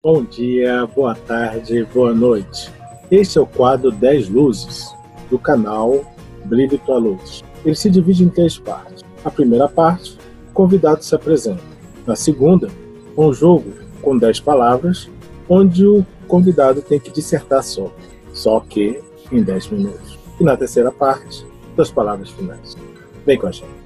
Bom dia, boa tarde, boa noite. Este é o quadro 10 Luzes, do canal Brilhe Tua Luz. Ele se divide em três partes. A primeira parte, o convidado se apresenta. Na segunda, um jogo com 10 palavras, onde o convidado tem que dissertar sobre, só que em 10 minutos. E na terceira parte, das palavras finais. Vem com a gente.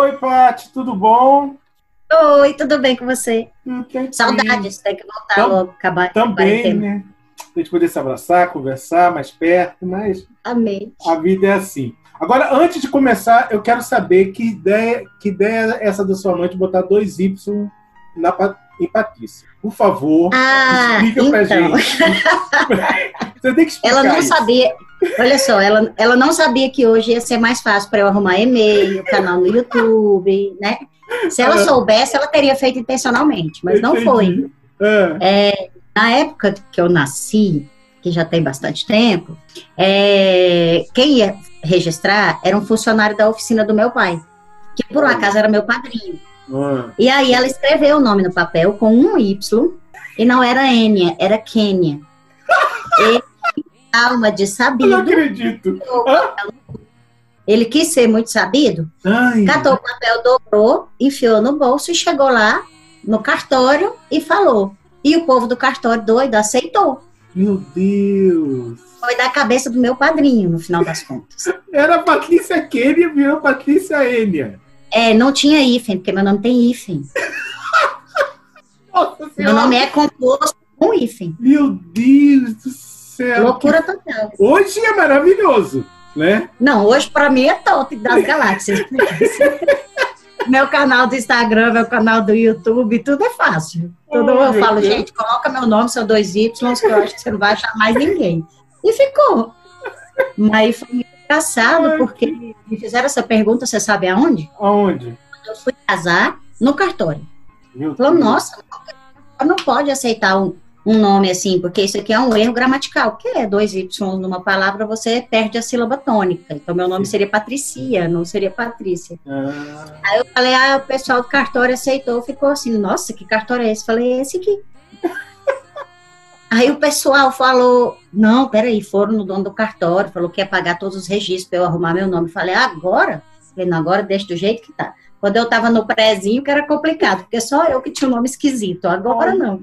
Oi, Paty, tudo bom? Oi, tudo bem com você? Hum, Saudades, tem que voltar Tam- logo, acabar Também, né? A gente poder se abraçar, conversar mais perto, mas Amei. a vida é assim. Agora, antes de começar, eu quero saber que ideia, que ideia é essa da sua mãe de botar dois Y na, em Patrícia. Por favor, Ah, explica pra então. gente. Você tem que explicar Ela não isso. sabia, olha só, ela, ela não sabia que hoje ia ser mais fácil para eu arrumar e-mail, canal no YouTube, né? Se ela Ah. soubesse, ela teria feito intencionalmente, mas não foi. Ah, Na época que eu nasci, que já tem bastante tempo, é, quem ia registrar era um funcionário da oficina do meu pai, que por um acaso era meu padrinho. ah. E aí ela escreveu o nome no papel com um Y, e não era Enya, era Kênia. Alma de Eu não sabido, acredito. ele quis ser muito sabido, Ai, catou o papel, dobrou, enfiou no bolso e chegou lá no cartório e falou. E o povo do cartório doido aceitou. meu Deus. Foi da cabeça do meu padrinho, no final das contas. Era Patrícia e virou Patrícia Enia. É, não tinha hífen, porque meu nome tem hífen. Meu nome é composto com hífen. Meu Deus do céu. Loucura total. Hoje é maravilhoso, né? Não, hoje pra mim é top das galáxias. meu canal do Instagram, meu canal do YouTube, tudo é fácil. Tudo Oh, eu falo, Deus. gente, coloca meu nome, são dois Y, que eu acho que você não vai achar mais ninguém. E ficou. Mas foi muito engraçado, porque me fizeram essa pergunta, você sabe aonde? Aonde? Eu fui casar no cartório. Falou, nossa, não pode aceitar um, um nome assim, porque isso aqui é um erro gramatical. que é dois Y numa palavra, você perde a sílaba tônica. Então, meu nome seria Patricia, não seria Patrícia. Ah, Aí eu falei, ah, o pessoal do cartório aceitou, ficou assim, nossa, que cartório é esse? Falei, é esse aqui. Aí o pessoal falou, não, peraí, foram no dono do cartório, falou que ia pagar todos os registros para eu arrumar meu nome. Falei, agora? Falei, não, agora deixa do jeito que tá. Quando eu tava no prézinho, que era complicado, porque só eu que tinha um nome esquisito. Agora não.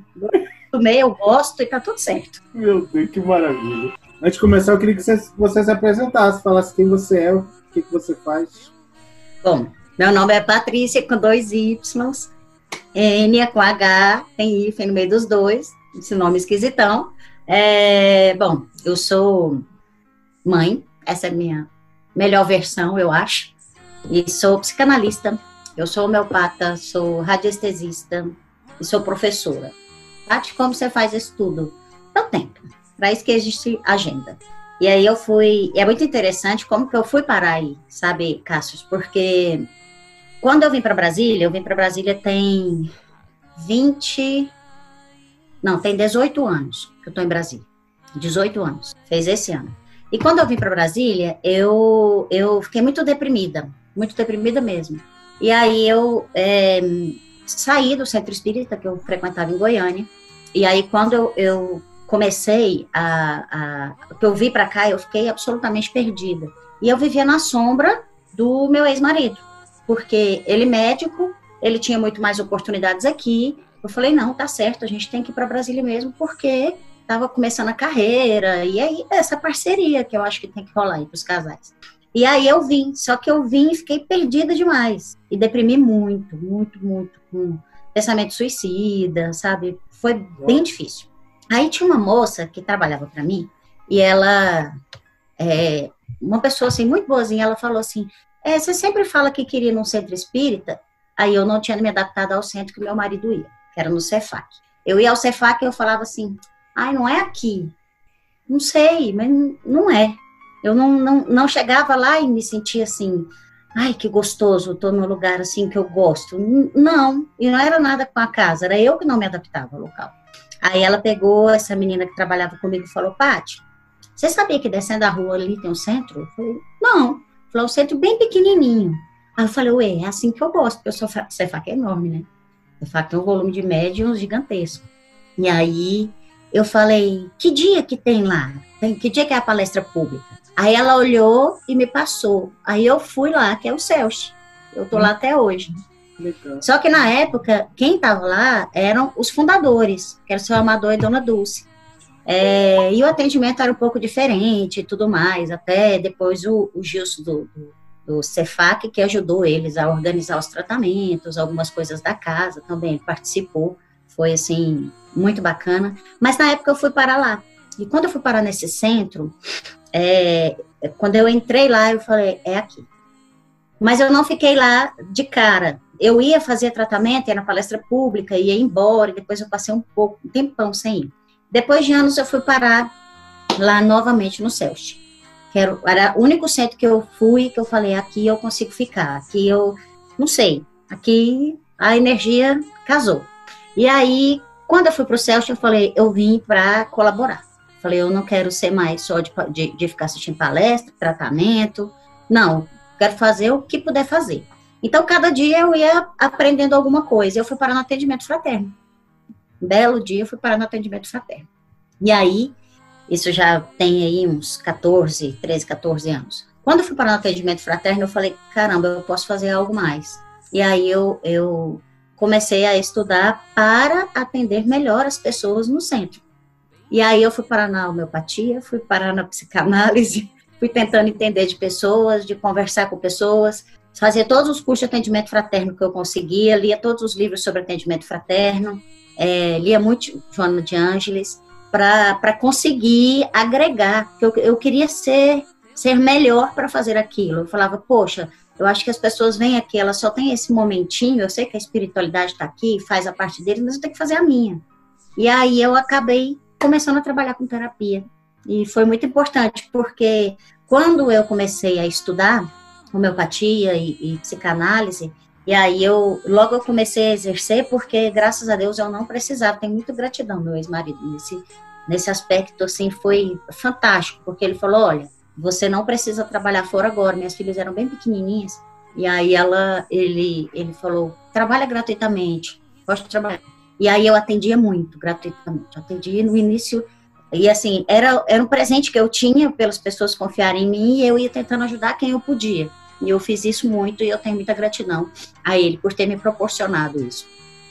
Tomei, eu gosto e tá tudo certo. meu Deus, que maravilha. Antes de começar, eu queria que você, você se apresentasse, falasse quem você é, o que, que você faz. Bom, meu nome é Patrícia, com dois Ys, N é com H, tem hífen no meio dos dois, esse nome esquisitão. É, bom, eu sou mãe, essa é a minha melhor versão, eu acho, e sou psicanalista, eu sou homeopata, sou radiestesista e sou professora. Tati, como você faz isso tudo? Dá tempo, para isso que existe agenda. E aí eu fui, é muito interessante como que eu fui parar aí, sabe, Cássio? Porque quando eu vim para Brasília, eu vim para Brasília tem 20, não, tem 18 anos que eu tô em Brasília. 18 anos, fez esse ano. E quando eu vim para Brasília, eu, eu fiquei muito deprimida, muito deprimida mesmo. E aí eu é, saí do centro espírita que eu frequentava em Goiânia. E aí quando eu, eu comecei a, a eu vi para cá, eu fiquei absolutamente perdida. E eu vivia na sombra do meu ex-marido, porque ele médico, ele tinha muito mais oportunidades aqui. Eu falei não, tá certo, a gente tem que ir para Brasília mesmo, porque estava começando a carreira e aí essa parceria que eu acho que tem que rolar para os casais. E aí eu vim, só que eu vim e fiquei perdida demais e deprimi muito, muito, muito com pensamento suicida, sabe? Foi bem difícil. Aí tinha uma moça que trabalhava para mim e ela, é, uma pessoa assim muito boazinha, ela falou assim: é, você sempre fala que queria ir num centro espírita. Aí eu não tinha me adaptado ao centro que meu marido ia, que era no Cefac. Eu ia ao Cefac e eu falava assim: ai, não é aqui. Não sei, mas não é. Eu não, não, não chegava lá e me sentia assim, ai, que gostoso, estou num lugar assim que eu gosto. Não, e não era nada com a casa, era eu que não me adaptava ao local. Aí ela pegou essa menina que trabalhava comigo e falou, Paty, você sabia que descendo a rua ali tem um centro? Eu falei, não. Falou, um centro bem pequenininho. Aí eu falei, ué, é assim que eu gosto, porque eu sou Cefac é enorme, né? Cefac tem um volume de médium gigantesco. E aí eu falei, que dia que tem lá? Que dia que é a palestra pública? Aí ela olhou e me passou. Aí eu fui lá, que é o Celso. Eu tô lá até hoje. Legal. Só que na época, quem estava lá eram os fundadores, que era o seu Amador e Dona Dulce. É, e o atendimento era um pouco diferente e tudo mais. Até depois o, o Gilson do, do, do Cefac, que ajudou eles a organizar os tratamentos, algumas coisas da casa também, participou. Foi, assim, muito bacana. Mas na época eu fui parar lá. E quando eu fui parar nesse centro, é, quando eu entrei lá, eu falei, é aqui. Mas eu não fiquei lá de cara. Eu ia fazer tratamento, ia na palestra pública, ia embora, e depois eu passei um pouco, um tempão sem ir. Depois de anos, eu fui parar lá novamente no CELST. Que era, era o único centro que eu fui, que eu falei, aqui eu consigo ficar, aqui eu, não sei, aqui a energia casou. E aí, quando eu fui para o CELST, eu falei, eu vim para colaborar. Falei, eu não quero ser mais só de, de, de ficar assistindo palestra, tratamento. Não, quero fazer o que puder fazer. Então, cada dia eu ia aprendendo alguma coisa. Eu fui parar no atendimento fraterno. Um belo dia eu fui parar no atendimento fraterno. E aí, isso já tem aí uns 14, 13, 14 anos. Quando eu fui parar no atendimento fraterno, eu falei, caramba, eu posso fazer algo mais. E aí eu, eu comecei a estudar para atender melhor as pessoas no centro. E aí eu fui parar na homeopatia, fui parar na psicanálise, fui tentando entender de pessoas, de conversar com pessoas, fazia todos os cursos de atendimento fraterno que eu conseguia, lia todos os livros sobre atendimento fraterno, é, lia muito Joana de Ângeles, para conseguir agregar, eu, eu queria ser, ser melhor para fazer aquilo. Eu falava, poxa, eu acho que as pessoas vêm aqui, elas só têm esse momentinho, eu sei que a espiritualidade está aqui, faz a parte deles, mas eu tenho que fazer a minha. E aí eu acabei começando a trabalhar com terapia. E foi muito importante, porque quando eu comecei a estudar homeopatia e, e psicanálise, e aí eu logo eu comecei a exercer porque graças a Deus eu não precisava. Tenho muita gratidão meu ex-marido nesse nesse aspecto assim foi fantástico, porque ele falou, olha, você não precisa trabalhar fora agora. Minhas filhas eram bem pequenininhas. E aí ela ele ele falou, trabalha gratuitamente. Gosto de trabalhar. E aí eu atendia muito gratuitamente. atendia no início e assim, era, era um presente que eu tinha pelas pessoas confiarem em mim e eu ia tentando ajudar quem eu podia. E eu fiz isso muito e eu tenho muita gratidão a ele por ter me proporcionado isso.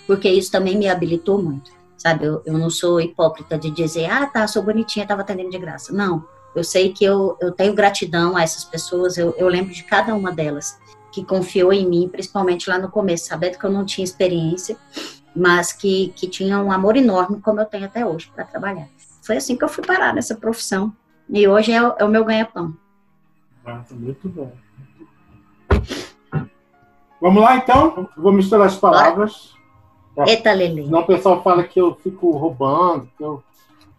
Porque isso também me habilitou muito, sabe? Eu, eu não sou hipócrita de dizer, ah, tá, sou bonitinha, estava atendendo de graça. Não, eu sei que eu, eu tenho gratidão a essas pessoas, eu, eu lembro de cada uma delas que confiou em mim, principalmente lá no começo, sabendo que eu não tinha experiência, mas que, que tinha um amor enorme, como eu tenho até hoje, para trabalhar foi assim que eu fui parar nessa profissão. E hoje é, o, é o meu ganha-pão. Ah, tá muito bom. Vamos lá, então? Vou misturar as palavras. Bora. Eita, Lele. Senão o pessoal fala que eu fico roubando, que eu,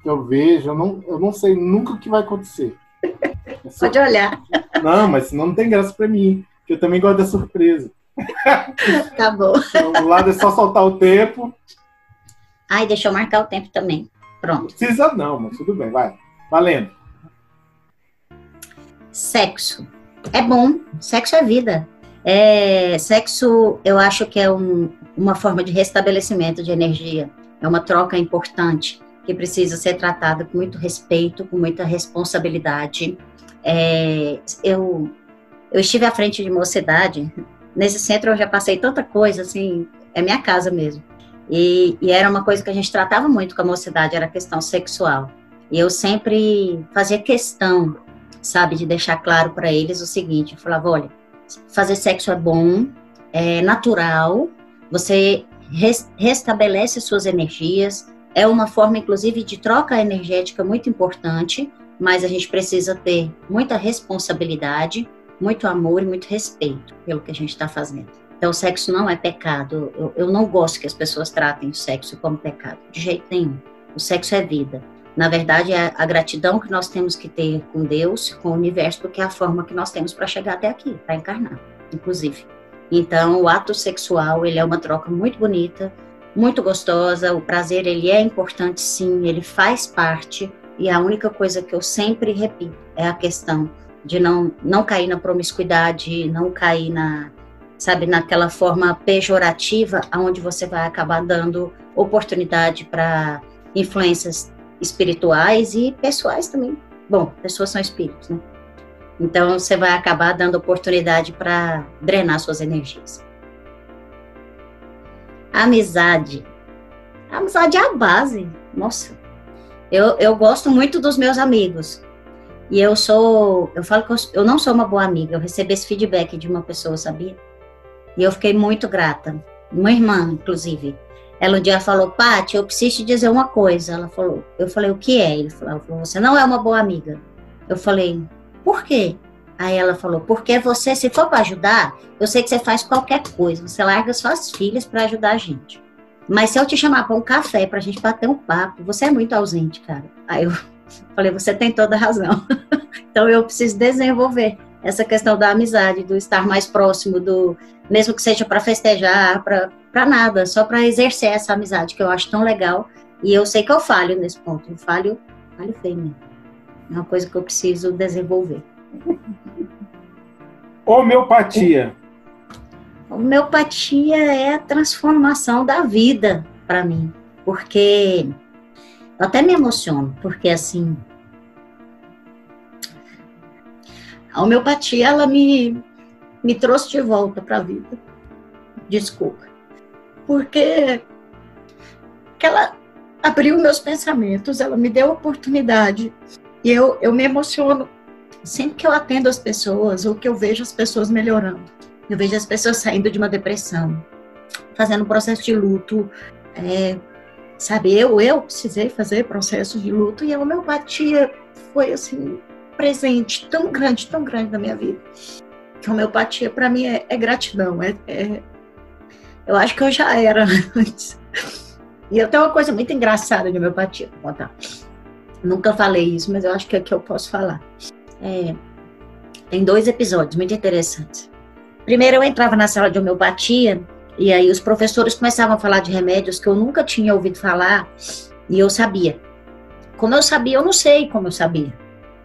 que eu vejo. Eu não, eu não sei nunca o que vai acontecer. Pode olhar. Não, mas senão não tem graça para mim. Que eu também gosto da surpresa. Tá bom. Então, o lado é só soltar o tempo. Ai, deixa eu marcar o tempo também. Pronto. Não precisa não, mas tudo bem, vai. Valendo. Sexo. É bom. Sexo é vida. É, sexo, eu acho que é um, uma forma de restabelecimento de energia. É uma troca importante que precisa ser tratada com muito respeito, com muita responsabilidade. É, eu, eu estive à frente de mocidade. Nesse centro eu já passei tanta coisa, assim, é minha casa mesmo. E, e, era uma coisa que a gente tratava muito com a mocidade, era a questão sexual. E eu sempre fazia questão, sabe, de deixar claro para eles o seguinte: eu falava, olha, fazer sexo é bom, é natural, você res, restabelece suas energias, é uma forma, inclusive, de troca energética muito importante, mas a gente precisa ter muita responsabilidade, muito amor e muito respeito pelo que a gente está fazendo. Então, o sexo não é pecado. Eu, eu não gosto que as pessoas tratem o sexo como pecado, de jeito nenhum. O sexo é vida. Na verdade, é a gratidão que nós temos que ter com Deus, com o universo, porque é a forma que nós temos para chegar até aqui, para encarnar. inclusive. Então, o ato sexual, ele é uma troca muito bonita, muito gostosa, o prazer, ele é importante sim, ele faz parte, e a única coisa que eu sempre repito é a questão de não, não cair na promiscuidade, não cair na, sabe, naquela forma pejorativa, aonde você vai acabar dando oportunidade para influências espirituais e pessoais também. Bom, pessoas são espíritos, né? Então você vai acabar dando oportunidade para drenar suas energias. amizade. A amizade é a base. Nossa. Eu, eu gosto muito dos meus amigos. E eu sou, eu falo que eu, eu não sou uma boa amiga. Eu recebi esse feedback de uma pessoa, sabia? E eu fiquei muito grata. Uma irmã, inclusive. Ela um dia falou, Paty, eu preciso te dizer uma coisa. Ela falou, eu falei, o que é? Ele falou, você não é uma boa amiga. Eu falei, por quê? Aí ela falou, porque você, se for para ajudar, eu sei que você faz qualquer coisa, você larga suas filhas para ajudar a gente. Mas se eu te chamar para um café, para a gente bater um papo, você é muito ausente, cara. Aí eu falei, você tem toda a razão. então eu preciso desenvolver essa questão da amizade, do estar mais próximo, do mesmo que seja para festejar, para nada, só para exercer essa amizade que eu acho tão legal. E eu sei que eu falho nesse ponto, eu falho, falho feio mesmo. É uma coisa que eu preciso desenvolver. Homeopatia. Homeopatia é a transformação da vida para mim, porque eu até me emociono, porque assim a homeopatia ela me me trouxe de volta para a vida. Desculpa. Porque ela abriu meus pensamentos, ela me deu a oportunidade e eu, eu me emociono sempre que eu atendo as pessoas ou que eu vejo as pessoas melhorando. Eu vejo as pessoas saindo de uma depressão, fazendo processo de luto. É, sabe, eu, eu precisei fazer processo de luto e a homeopatia foi assim presente tão grande, tão grande na minha vida. Que a homeopatia para mim é, é gratidão. É, é, eu acho que eu já era antes. E eu tenho uma coisa muito engraçada de homeopatia, vou contar. Nunca falei isso, mas eu acho que aqui eu posso falar. É, tem dois episódios muito interessantes. Primeiro, eu entrava na sala de homeopatia e aí os professores começavam a falar de remédios que eu nunca tinha ouvido falar e eu sabia. Como eu sabia, eu não sei como eu sabia.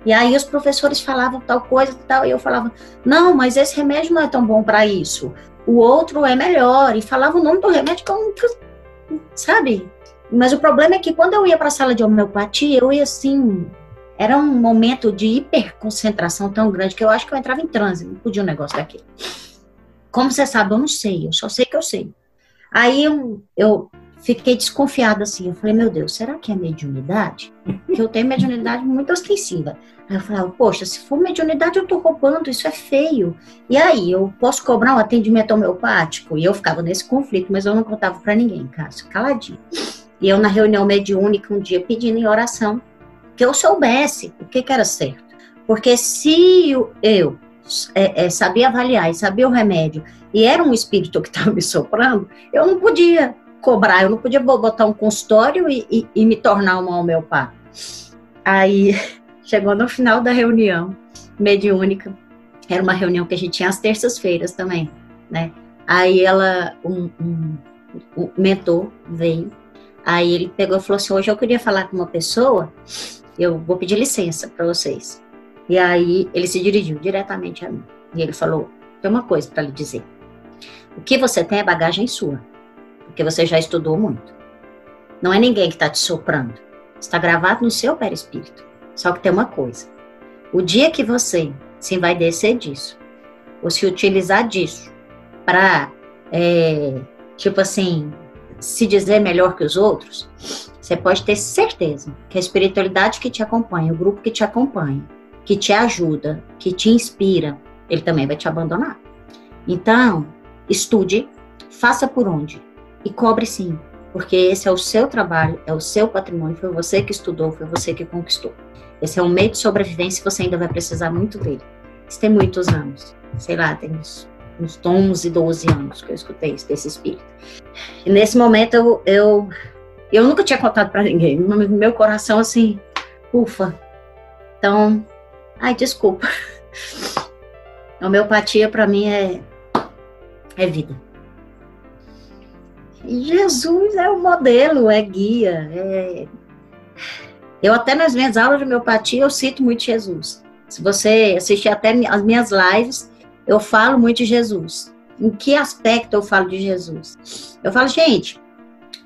E aí os professores falavam tal coisa tal, e eu falava, não, mas esse remédio não é tão bom para isso. O outro é melhor. E falava o nome do remédio que eu não, sabe? Mas o problema é que quando eu ia para a sala de homeopatia, eu ia assim, era um momento de hiperconcentração tão grande que eu acho que eu entrava em transe, não podia um negócio daquele. Como você sabe, eu não sei, eu só sei que eu sei. Aí eu, eu fiquei desconfiada assim, eu falei, meu Deus, será que é mediunidade? Porque eu tenho mediunidade muito ostensiva. Aí eu falei, poxa, se for mediunidade eu tô roubando, isso é feio. E aí, eu posso cobrar um atendimento homeopático? E eu ficava nesse conflito, mas eu não contava para ninguém, Cássio, caladinho. E eu na reunião mediúnica um dia pedindo em oração que eu soubesse o que, que era certo. Porque se eu é, é, sabia avaliar e sabia o remédio, e era um espírito que estava me soprando, eu não podia cobrar, eu não podia botar um consultório e, e, e me tornar uma homeopata. Aí chegou no final da reunião mediúnica, era uma reunião que a gente tinha às terças-feiras também, né? Aí ela, um, um, um mentor veio, aí ele pegou e falou assim: hoje eu queria falar com uma pessoa eu vou pedir licença para vocês. E aí ele se dirigiu diretamente a mim. E ele falou: tem uma coisa para lhe dizer. O que você tem é bagagem sua, porque você já estudou muito. Não é ninguém que está te soprando. Está gravado no seu perispírito. Só que tem uma coisa: o dia que você se vai descer disso, ou se utilizar disso para, é, tipo assim, se dizer melhor que os outros, você pode ter certeza que a espiritualidade que te acompanha, o grupo que te acompanha, que te ajuda, que te inspira, ele também vai te abandonar. Então, estude, faça por onde e cobre sim, porque esse é o seu trabalho, é o seu patrimônio, foi você que estudou, foi você que conquistou. Esse é um meio de sobrevivência e você ainda vai precisar muito dele. Isso tem muitos anos, sei lá, tem uns, uns 11, 12 anos que eu escutei isso desse espírito. E nesse momento eu, eu eu nunca tinha contado para ninguém. Meu coração, assim, ufa. Então, ai, desculpa. Homeopatia, para mim, é, é vida. E Jesus é o modelo, é guia. É... Eu até nas minhas aulas de homeopatia eu cito muito Jesus. Se você assistir até as minhas lives, eu falo muito de Jesus. Em que aspecto eu falo de Jesus? Eu falo, gente,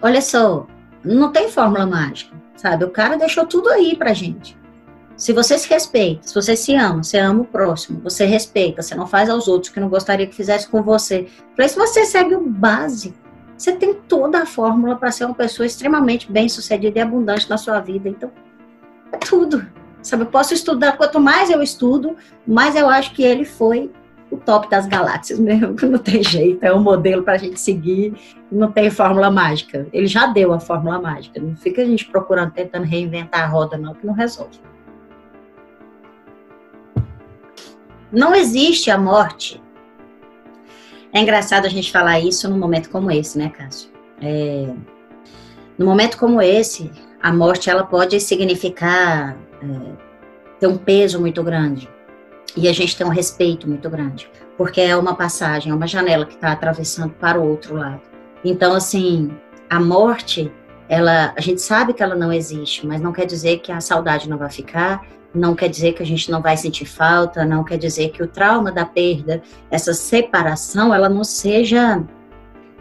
olha só, não tem fórmula mágica, sabe? O cara deixou tudo aí pra gente. Se você se respeita, se você se ama, você ama o próximo, você respeita, você não faz aos outros que não gostaria que fizesse com você. Falei, se você segue o básico, você tem toda a fórmula para ser uma pessoa extremamente bem-sucedida e abundante na sua vida. Então, é tudo. Sabe, eu posso estudar, quanto mais eu estudo, mais eu acho que ele foi o top das galáxias mesmo, não tem jeito, é um modelo para a gente seguir, não tem fórmula mágica. Ele já deu a fórmula mágica, não fica a gente procurando, tentando reinventar a roda, não, que não resolve. Não existe a morte. É engraçado a gente falar isso num momento como esse, né, Cássio? É, no momento como esse, a morte ela pode significar é, ter um peso muito grande e a gente tem um respeito muito grande, porque é uma passagem, é uma janela que está atravessando para o outro lado. Então, assim, a morte, ela, a gente sabe que ela não existe, mas não quer dizer que a saudade não vai ficar, não quer dizer que a gente não vai sentir falta, não quer dizer que o trauma da perda, essa separação, ela não seja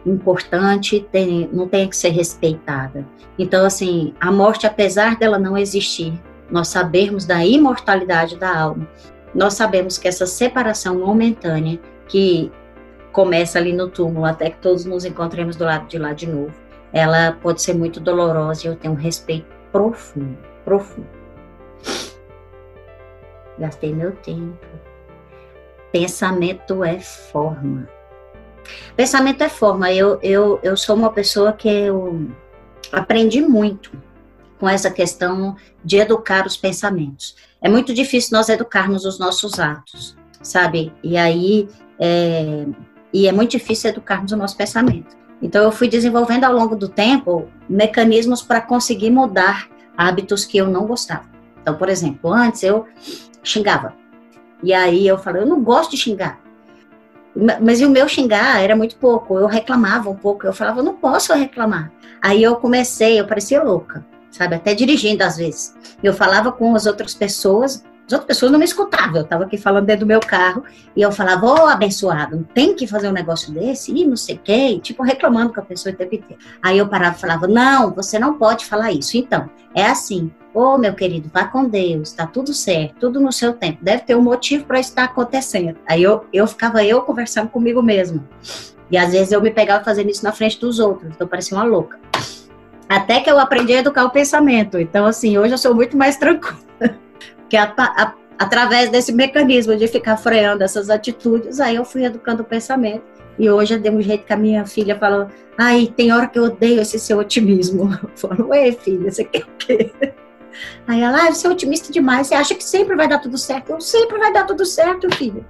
importante, tem, não tenha que ser respeitada. Então, assim, a morte, apesar dela não existir, nós sabemos da imortalidade da alma, nós sabemos que essa separação momentânea, que começa ali no túmulo, até que todos nos encontremos do lado de lá de novo, ela pode ser muito dolorosa e eu tenho um respeito profundo, profundo. Gastei meu tempo. Pensamento é forma. Pensamento é forma. Eu, eu, eu sou uma pessoa que eu aprendi muito com essa questão de educar os pensamentos. É muito difícil nós educarmos os nossos atos, sabe? E aí, é, e é muito difícil educarmos o nosso pensamento. Então, eu fui desenvolvendo ao longo do tempo mecanismos para conseguir mudar hábitos que eu não gostava. Então, por exemplo, antes eu xingava. E aí eu falei, eu não gosto de xingar. Mas o meu xingar era muito pouco, eu reclamava um pouco, eu falava, eu não posso reclamar. Aí eu comecei, eu parecia louca, sabe, até dirigindo às vezes. Eu falava com as outras pessoas, as outras pessoas não me escutavam, eu estava aqui falando dentro do meu carro, e eu falava, ô oh, abençoado, tem que fazer um negócio desse, e não sei o quê, tipo reclamando com a pessoa o tempo inteiro. Aí eu parava e falava, não, você não pode falar isso. Então, é assim, Ô, oh, meu querido, vá com Deus, tá tudo certo, tudo no seu tempo. Deve ter um motivo para estar acontecendo. Aí eu, eu ficava eu conversando comigo mesma. E às vezes eu me pegava fazendo isso na frente dos outros, então parecia uma louca. Até que eu aprendi a educar o pensamento. Então, assim, hoje eu sou muito mais tranquila. Porque a, a, através desse mecanismo de ficar freando essas atitudes, aí eu fui educando o pensamento. E hoje eu dei um jeito que a minha filha falou: ai, tem hora que eu odeio esse seu otimismo. Eu falo, ué, filha, você quer o quê? Aí ela, ah, você é otimista demais, você acha que sempre vai dar tudo certo? Eu sempre vai dar tudo certo, filho.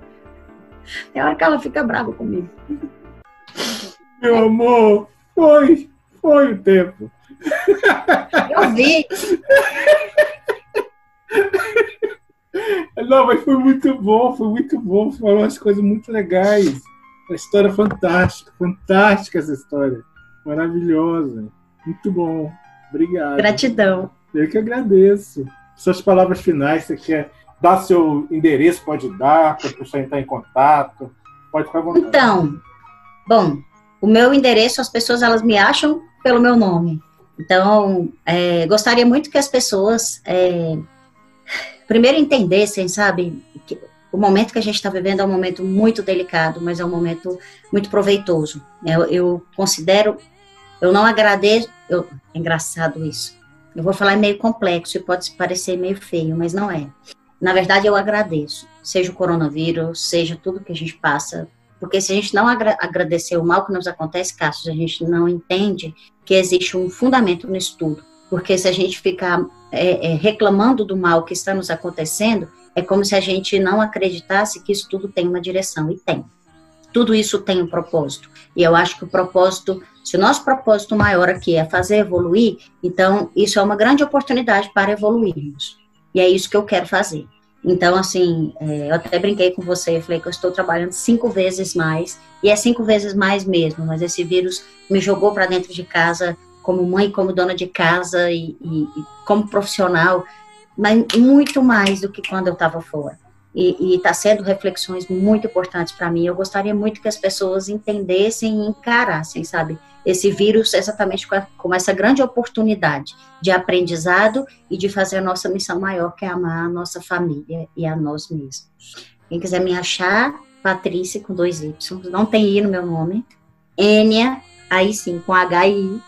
Tem hora que ela fica brava comigo. Meu amor, foi, foi o tempo. Eu vi. Não, mas foi muito bom, foi muito bom. Falou umas coisas muito legais. Uma história fantástica, fantástica essa história. Maravilhosa. Muito bom. Obrigado. Gratidão. Eu que agradeço. Suas palavras finais, você quer dar seu endereço, pode dar, para a pessoa entrar em contato. Pode ficar à vontade. Então, bom, o meu endereço, as pessoas elas me acham pelo meu nome. Então, é, gostaria muito que as pessoas é, primeiro entendessem, sabe, que o momento que a gente está vivendo é um momento muito delicado, mas é um momento muito proveitoso. Eu, eu considero, eu não agradeço, eu, é engraçado isso. Eu vou falar meio complexo e pode parecer meio feio, mas não é. Na verdade, eu agradeço, seja o coronavírus, seja tudo que a gente passa, porque se a gente não agra agradecer o mal que nos acontece, Cássio, a gente não entende que existe um fundamento no estudo. Porque se a gente ficar é, é, reclamando do mal que está nos acontecendo, é como se a gente não acreditasse que isso tudo tem uma direção, e tem. Tudo isso tem um propósito. E eu acho que o propósito se o nosso propósito maior aqui é fazer evoluir, então isso é uma grande oportunidade para evoluirmos. E é isso que eu quero fazer. Então, assim, é, eu até brinquei com você, eu falei que eu estou trabalhando cinco vezes mais, e é cinco vezes mais mesmo, mas esse vírus me jogou para dentro de casa, como mãe, como dona de casa e, e, e como profissional, mas muito mais do que quando eu estava fora e está sendo reflexões muito importantes para mim. Eu gostaria muito que as pessoas entendessem e encarassem, sabe, esse vírus exatamente como essa grande oportunidade de aprendizado e de fazer a nossa missão maior, que é amar a nossa família e a nós mesmos. Quem quiser me achar, Patrícia com dois Y, não tem I no meu nome, Enia, aí sim, com H e I,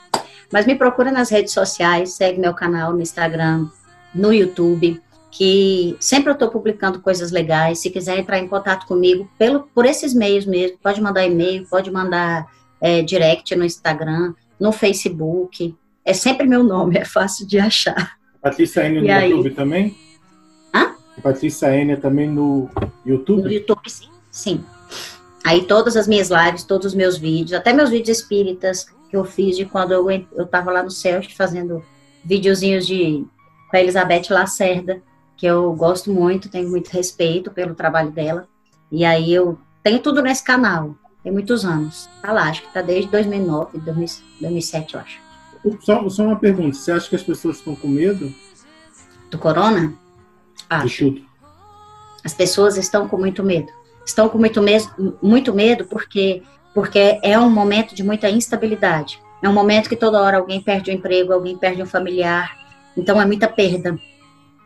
mas me procura nas redes sociais, segue meu canal no Instagram, no YouTube, que sempre eu estou publicando coisas legais. Se quiser entrar em contato comigo pelo, por esses meios mesmo, pode mandar e-mail, pode mandar é, direct no Instagram, no Facebook. É sempre meu nome, é fácil de achar. Patrícia Enia no aí... YouTube também? Hã? Patrícia Enia também no YouTube? No YouTube, sim. Sim. Aí todas as minhas lives, todos os meus vídeos, até meus vídeos espíritas que eu fiz de quando eu, eu tava lá no céu fazendo videozinhos de com a Elizabeth Lacerda, que eu gosto muito, tenho muito respeito pelo trabalho dela. E aí eu tenho tudo nesse canal, tem muitos anos. Tá lá, acho que tá desde 2009, 2007, eu acho. Só, só uma pergunta, você acha que as pessoas estão com medo? Do corona? Acho. As pessoas estão com muito medo. Estão com muito, medo, muito medo porque, porque é um momento de muita instabilidade. É um momento que toda hora alguém perde o um emprego, alguém perde um familiar. Então é muita perda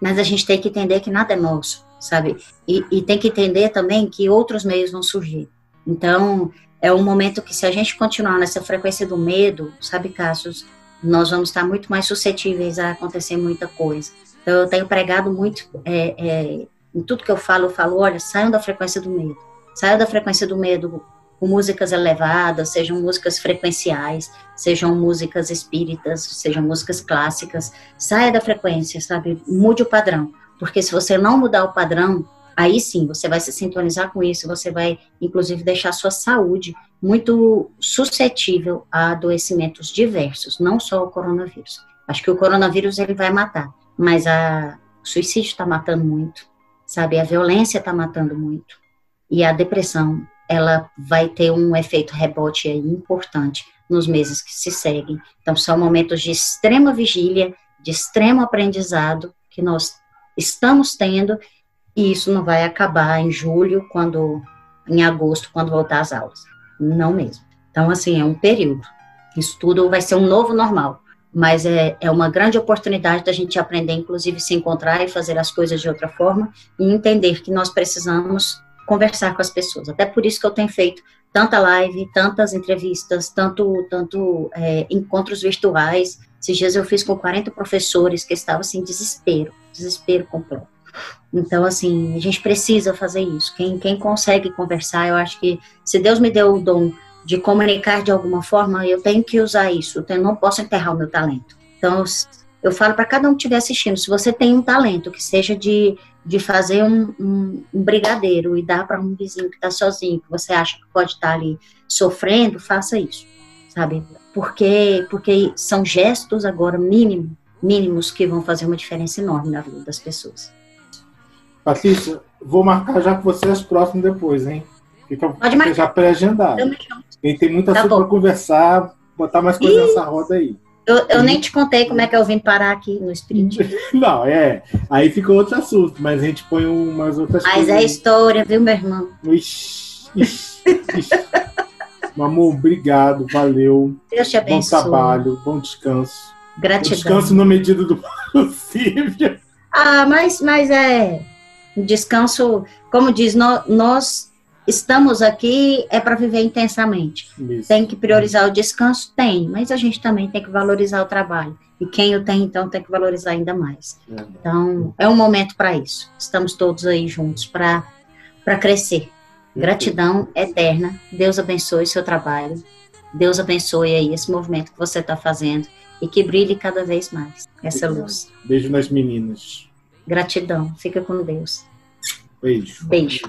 mas a gente tem que entender que nada é nosso, sabe? E, e tem que entender também que outros meios vão surgir. Então, é um momento que se a gente continuar nessa frequência do medo, sabe, Cassius, nós vamos estar muito mais suscetíveis a acontecer muita coisa. Então, eu tenho pregado muito, é, é, em tudo que eu falo, eu falo, olha, saiam da frequência do medo. Saiam da frequência do medo músicas elevadas, sejam músicas frequenciais, sejam músicas espíritas, sejam músicas clássicas. Saia da frequência, sabe? Mude o padrão. Porque se você não mudar o padrão, aí sim você vai se sintonizar com isso, você vai, inclusive, deixar a sua saúde muito suscetível a adoecimentos diversos, não só o coronavírus. Acho que o coronavírus ele vai matar, mas a, o suicídio está matando muito, sabe? A violência está matando muito. E a depressão ela vai ter um efeito rebote importante nos meses que se seguem. Então, são momentos de extrema vigília, de extremo aprendizado que nós estamos tendo, e isso não vai acabar em julho, quando em agosto, quando voltar às aulas. Não mesmo. Então, assim, é um período. Isso tudo vai ser um novo normal, mas é, é uma grande oportunidade da gente aprender, inclusive, se encontrar e fazer as coisas de outra forma e entender que nós precisamos conversar com as pessoas. Até por isso que eu tenho feito tanta live, tantas entrevistas, tanto, tanto é, encontros virtuais. Esses dias eu fiz com 40 professores que estavam assim, desespero, desespero completo. Então, assim, a gente precisa fazer isso. Quem, quem consegue conversar, eu acho que se Deus me deu o dom de comunicar de alguma forma, eu tenho que usar isso. Eu não posso enterrar o meu talento. Então, eu falo para cada um que estiver assistindo, se você tem um talento, que seja de, de fazer um, um, um brigadeiro e dar para um vizinho que está sozinho, que você acha que pode estar tá ali sofrendo, faça isso, sabe? Porque, porque são gestos agora mínimos, mínimos que vão fazer uma diferença enorme na vida das pessoas. Patrícia, vou marcar já com você as próximas depois, hein? Fica, Pode marcar. já pré-agendado. E tem muita tá coisa para conversar, botar mais coisa nessa roda aí. Eu, eu nem te contei como é que eu vim parar aqui no Sprint. Não, é. Aí fica outro assunto, mas a gente põe umas outras mas coisas. Mas é história, viu, meu irmão? Ixi, ixi, ixi. Mamu, obrigado, valeu. Deus te abençoe. Bom trabalho, bom descanso. Gratidão. Descanso na medida do possível. Ah, mas, mas é. Descanso, como diz, nós, nós estamos aqui é para viver intensamente. Isso. Tem que priorizar o descanso? Tem, mas a gente também tem que valorizar o trabalho. E quem o tem, então, tem que valorizar ainda mais. É. Então, é um momento para isso. Estamos todos aí juntos para crescer. Gratidão eterna. Deus abençoe seu trabalho. Deus abençoe aí esse movimento que você está fazendo e que brilhe cada vez mais essa luz. Beijo nas meninas. Gratidão. Fica com Deus. Beijo. Beijo.